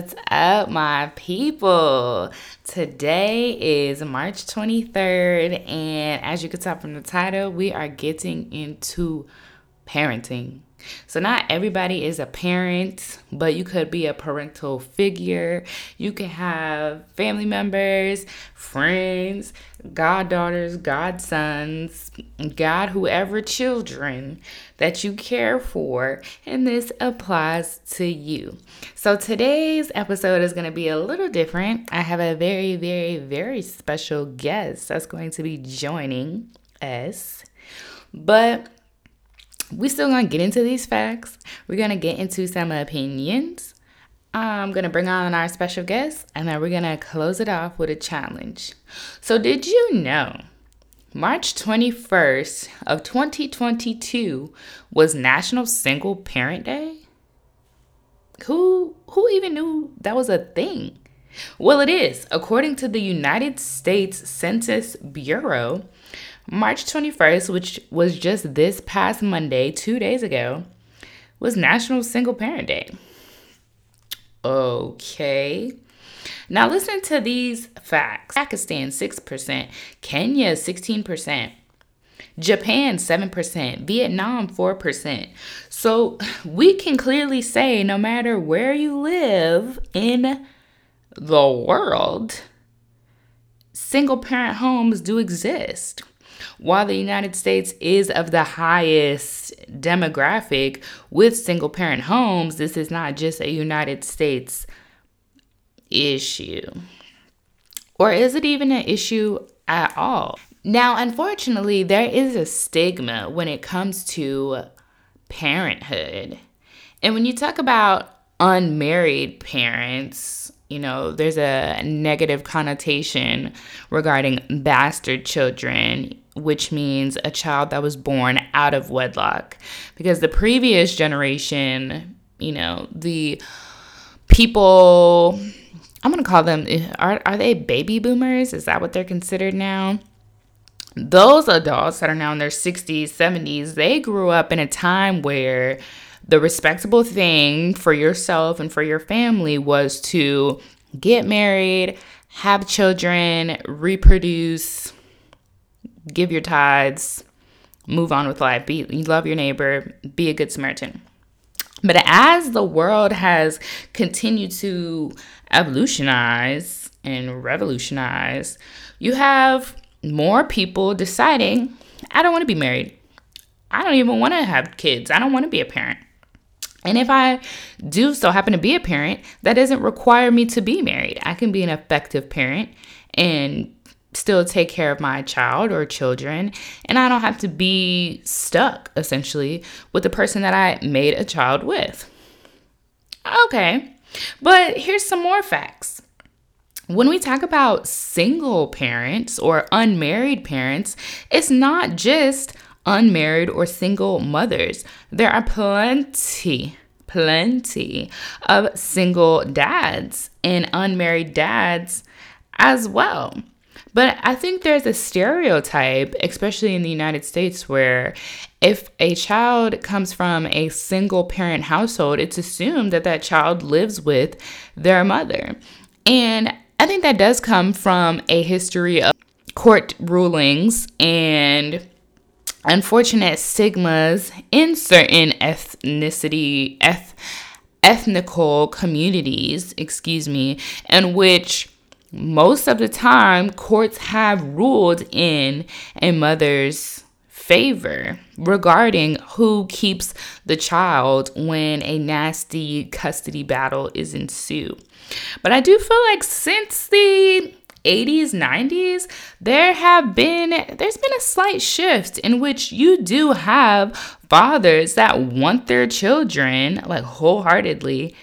What's up? My people? Today is March 23rd, and as you can tell from the title, we are getting into parenting. So, not everybody is a parent, but you could be a parental figure. You can have family members, friends, goddaughters, godsons, God, whoever children that you care for, and this applies to you. So, today's episode is going to be a little different. I have a very, very, very special guest that's going to be joining us. But we still gonna get into these facts. We're gonna get into some opinions. I'm gonna bring on our special guest, and then we're gonna close it off with a challenge. So, did you know March 21st of 2022 was National Single Parent Day? Who who even knew that was a thing? Well, it is. According to the United States Census Bureau, March 21st, which was just this past Monday, two days ago, was National Single Parent Day. Okay. Now listen to these facts. Pakistan 6%, Kenya 16%, Japan 7%, Vietnam 4%. So we can clearly say no matter where you live in the world, single parent homes do exist. While the United States is of the highest demographic with single parent homes, this is not just a United States issue. Or is it even an issue at all? Now, unfortunately, there is a stigma when it comes to parenthood. And when you talk about unmarried parents, you know, there's a negative connotation regarding bastard children which means a child that was born out of wedlock. Because the previous generation, you know, the people, I'm going to call them, are, are they baby boomers? Is that what they're considered now? Those adults that are now in their 60s, 70s, they grew up in a time where the respectable thing for yourself and for your family was to get married, have children, reproduce, give your tithes, move on with life, be you love your neighbor, be a good Samaritan. But as the world has continued to evolutionize and revolutionize, you have more people deciding, I don't want to be married. I don't even want to have kids. I don't want to be a parent. And if I do so happen to be a parent, that doesn't require me to be married. I can be an effective parent and still take care of my child or children and I don't have to be stuck essentially with the person that I made a child with. Okay. But here's some more facts. When we talk about single parents or unmarried parents, it's not just unmarried or single mothers. There are plenty plenty of single dads and unmarried dads as well. But I think there's a stereotype, especially in the United States, where if a child comes from a single parent household, it's assumed that that child lives with their mother. And I think that does come from a history of court rulings and unfortunate stigmas in certain ethnicity, eth- ethnical communities, excuse me, in which most of the time, courts have ruled in a mother's favor regarding who keeps the child when a nasty custody battle is ensued. But I do feel like since the 80s 90s there have been there's been a slight shift in which you do have fathers that want their children like wholeheartedly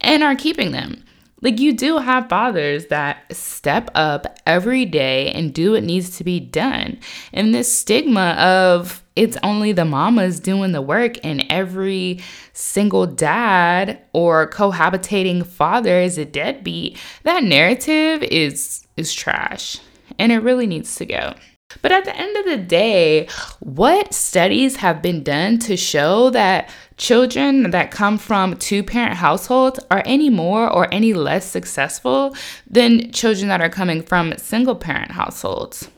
and are keeping them like, you do have fathers that step up every day and do what needs to be done. And this stigma of it's only the mamas doing the work and every single dad or cohabitating father is a deadbeat, that narrative is is trash and it really needs to go. But at the end of the day, what studies have been done to show that children that come from two parent households are any more or any less successful than children that are coming from single parent households?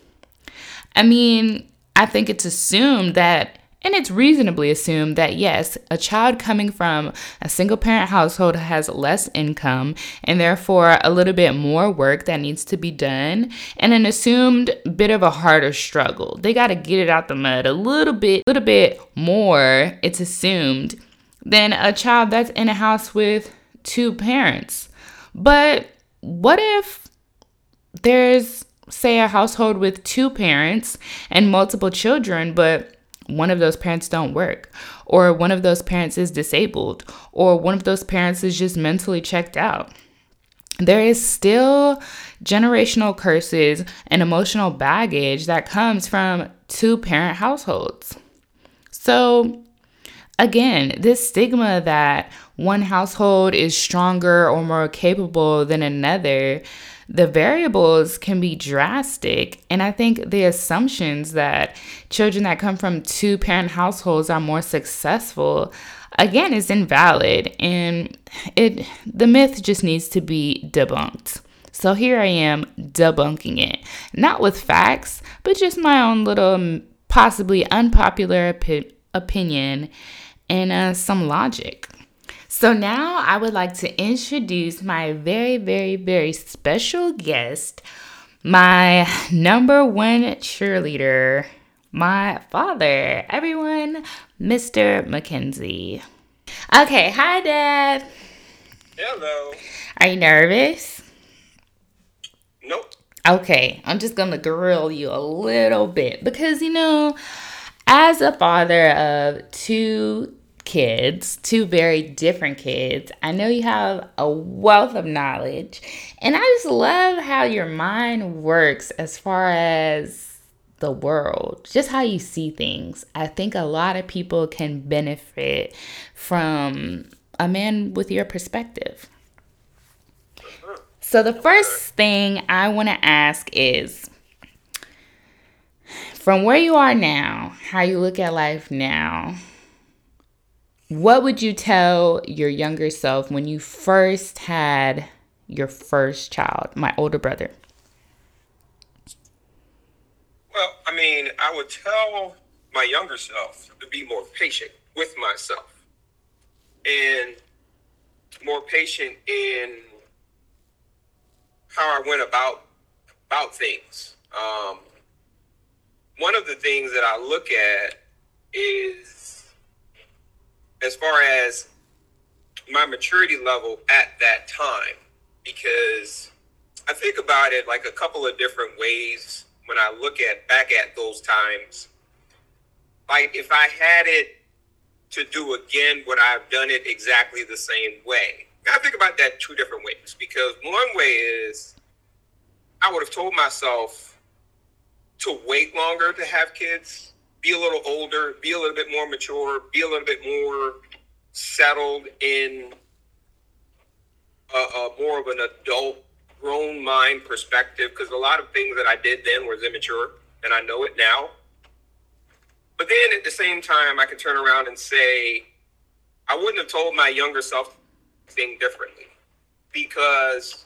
I mean, I think it's assumed that and it's reasonably assumed that yes, a child coming from a single parent household has less income and therefore a little bit more work that needs to be done and an assumed bit of a harder struggle. They got to get it out the mud a little bit, little bit more, it's assumed, than a child that's in a house with two parents. But what if there's say a household with two parents and multiple children, but one of those parents don't work or one of those parents is disabled or one of those parents is just mentally checked out. There is still generational curses and emotional baggage that comes from two parent households. So again this stigma that one household is stronger or more capable than another the variables can be drastic. And I think the assumptions that children that come from two parent households are more successful again is invalid and it the myth just needs to be debunked. So here I am debunking it. Not with facts, but just my own little possibly unpopular opi- opinion and uh, some logic. So now I would like to introduce my very, very, very special guest, my number one cheerleader, my father, everyone, Mr. Mackenzie. Okay, hi, Dad. Hello. Are you nervous? Nope. Okay, I'm just gonna grill you a little bit because you know, as a father of two kids, two very different kids. I know you have a wealth of knowledge, and I just love how your mind works as far as the world, just how you see things. I think a lot of people can benefit from a man with your perspective. So, the first thing I want to ask is from where you are now, how you look at life now, what would you tell your younger self when you first had your first child, my older brother? Well, I mean, I would tell my younger self to be more patient with myself and more patient in how I went about about things. Um, one of the things that I look at is as far as my maturity level at that time because I think about it like a couple of different ways when I look at back at those times. Like if I had it to do again, would I have done it exactly the same way? I think about that two different ways because one way is I would have told myself to wait longer to have kids be a little older, be a little bit more mature, be a little bit more settled in a, a more of an adult, grown mind perspective. Because a lot of things that I did then was immature, and I know it now. But then at the same time, I can turn around and say, I wouldn't have told my younger self thing differently because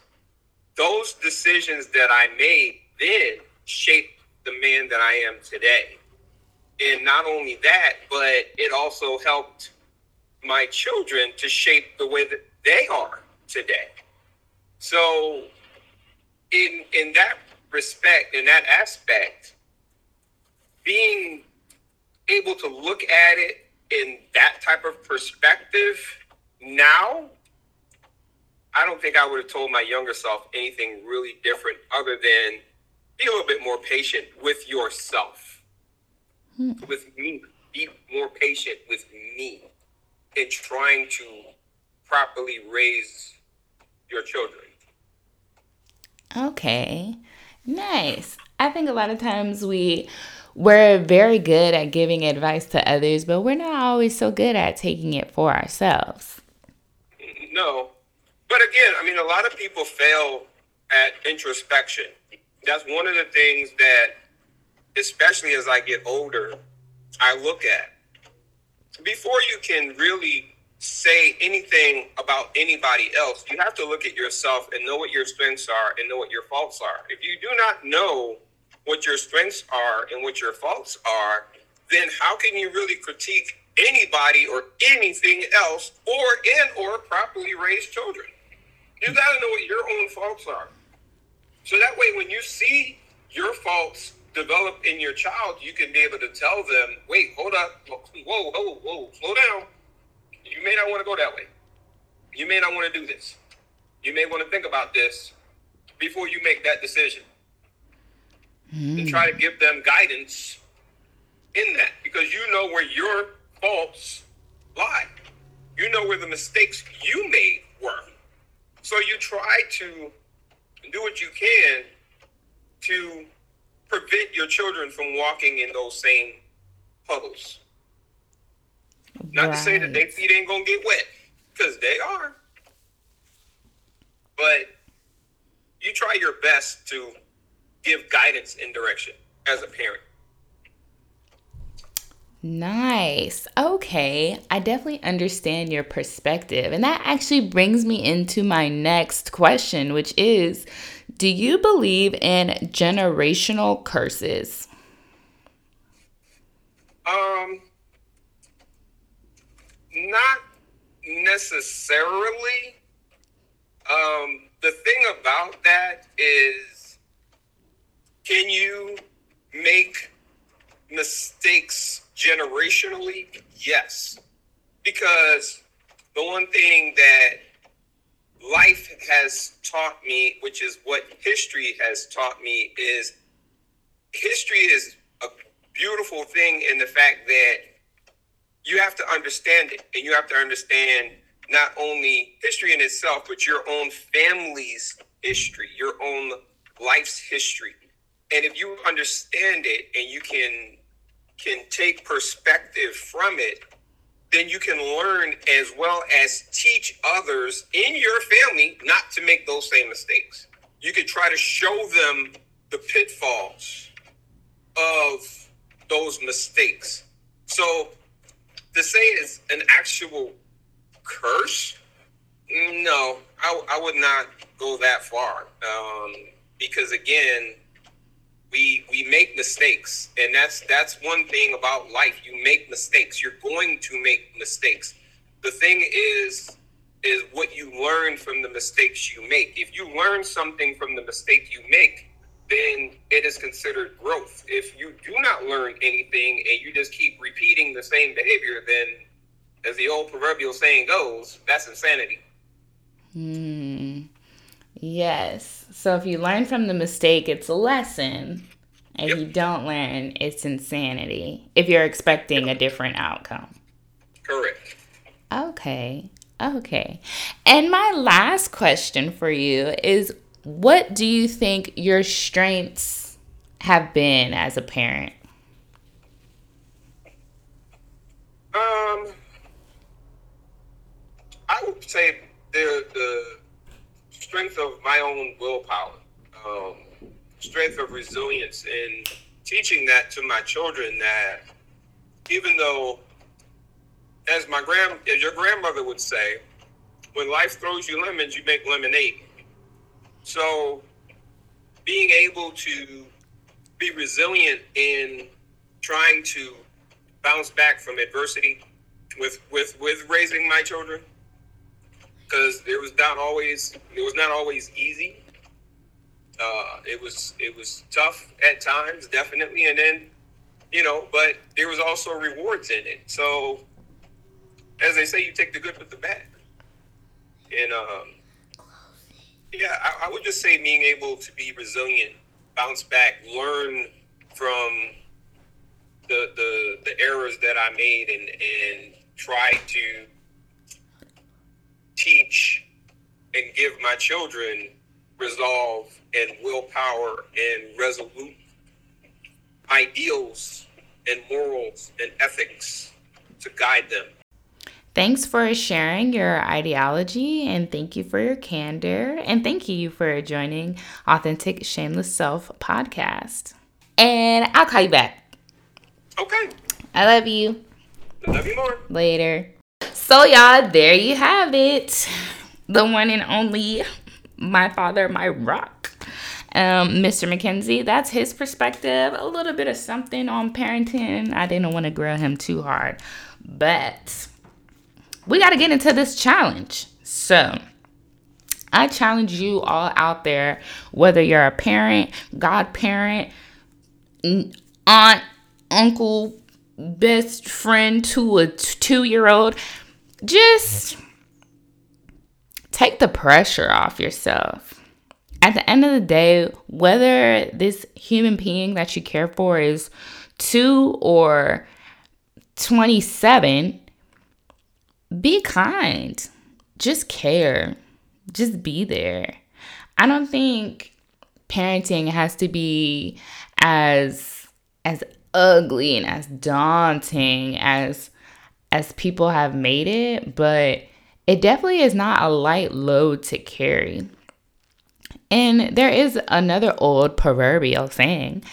those decisions that I made then shaped the man that I am today. And not only that, but it also helped my children to shape the way that they are today. So, in in that respect, in that aspect, being able to look at it in that type of perspective now, I don't think I would have told my younger self anything really different other than be a little bit more patient with yourself hmm. with me. Be more patient with me in trying to properly raise your children. Okay. Nice. I think a lot of times we we're very good at giving advice to others, but we're not always so good at taking it for ourselves. No. But again, I mean a lot of people fail at introspection. That's one of the things that especially as I get older, I look at. Before you can really say anything about anybody else, you have to look at yourself and know what your strengths are and know what your faults are. If you do not know what your strengths are and what your faults are, then how can you really critique anybody or anything else or in or properly raise children? You got to know what your own faults are. So that way when you see your faults develop in your child, you can be able to tell them, wait, hold up, whoa, whoa, whoa, slow down. You may not want to go that way. You may not want to do this. You may want to think about this before you make that decision. Mm. And try to give them guidance in that because you know where your faults lie. You know where the mistakes you made were. So you try to do what you can to prevent your children from walking in those same puddles. Not to say that their feet ain't gonna get wet, because they are. But you try your best to give guidance and direction as a parent. Nice. Okay. I definitely understand your perspective. And that actually brings me into my next question, which is Do you believe in generational curses? Um, not necessarily. Um, the thing about that is, can you make mistakes generationally? Yes. Because the one thing that life has taught me, which is what history has taught me, is history is a beautiful thing in the fact that you have to understand it and you have to understand not only history in itself, but your own family's history, your own life's history. And if you understand it and you can can take perspective from it, then you can learn as well as teach others in your family not to make those same mistakes. You could try to show them the pitfalls of those mistakes. So to say it's an actual curse, no, I, I would not go that far. Um, because again, we we make mistakes. And that's that's one thing about life. You make mistakes. You're going to make mistakes. The thing is is what you learn from the mistakes you make. If you learn something from the mistake you make then it is considered growth. If you do not learn anything and you just keep repeating the same behavior then as the old proverbial saying goes that's insanity. Hmm Yes. So if you learn from the mistake, it's a lesson. If yep. you don't learn, it's insanity. If you're expecting a different outcome. Correct. Okay. Okay. And my last question for you is what do you think your strengths have been as a parent? Um I would say the the strength of my own willpower, um, strength of resilience, and teaching that to my children that even though, as my grand, as your grandmother would say, when life throws you lemons, you make lemonade. So, being able to be resilient in trying to bounce back from adversity with with with raising my children because it was not always it was not always easy. Uh, it was it was tough at times, definitely, and then you know, but there was also rewards in it. So, as they say, you take the good with the bad, and um, yeah, I, I would just say being able to be resilient, bounce back, learn from the the the errors that I made, and and try to teach and give my children resolve and willpower and resolute ideals and morals and ethics to guide them. Thanks for sharing your ideology and thank you for your candor and thank you for joining Authentic Shameless Self podcast. and I'll call you back. Okay. I love you. I love you more. Later. So, y'all, there you have it. The one and only my father, my rock. Um, Mr. McKenzie, that's his perspective. A little bit of something on parenting. I didn't want to grill him too hard, but we got to get into this challenge. So, I challenge you all out there, whether you're a parent, godparent, aunt, uncle, best friend to a two year old, just take the pressure off yourself. At the end of the day, whether this human being that you care for is two or 27, be kind. Just care. Just be there. I don't think parenting has to be as as ugly and as daunting as as people have made it, but it definitely is not a light load to carry. And there is another old proverbial saying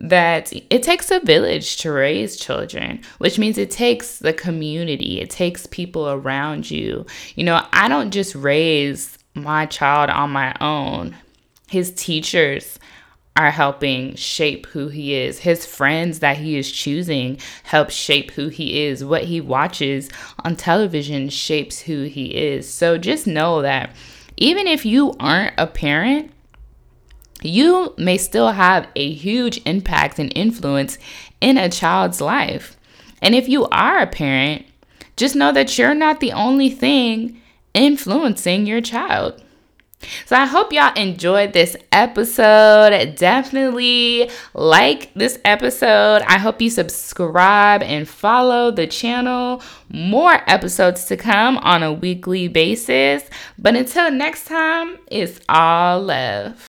that it takes a village to raise children, which means it takes the community, it takes people around you. You know, I don't just raise my child on my own. His teachers are helping shape who he is. His friends that he is choosing help shape who he is. What he watches on television shapes who he is. So just know that even if you aren't a parent, you may still have a huge impact and influence in a child's life. And if you are a parent, just know that you're not the only thing influencing your child. So I hope y'all enjoyed this episode. Definitely like this episode. I hope you subscribe and follow the channel. More episodes to come on a weekly basis. But until next time, it's all love.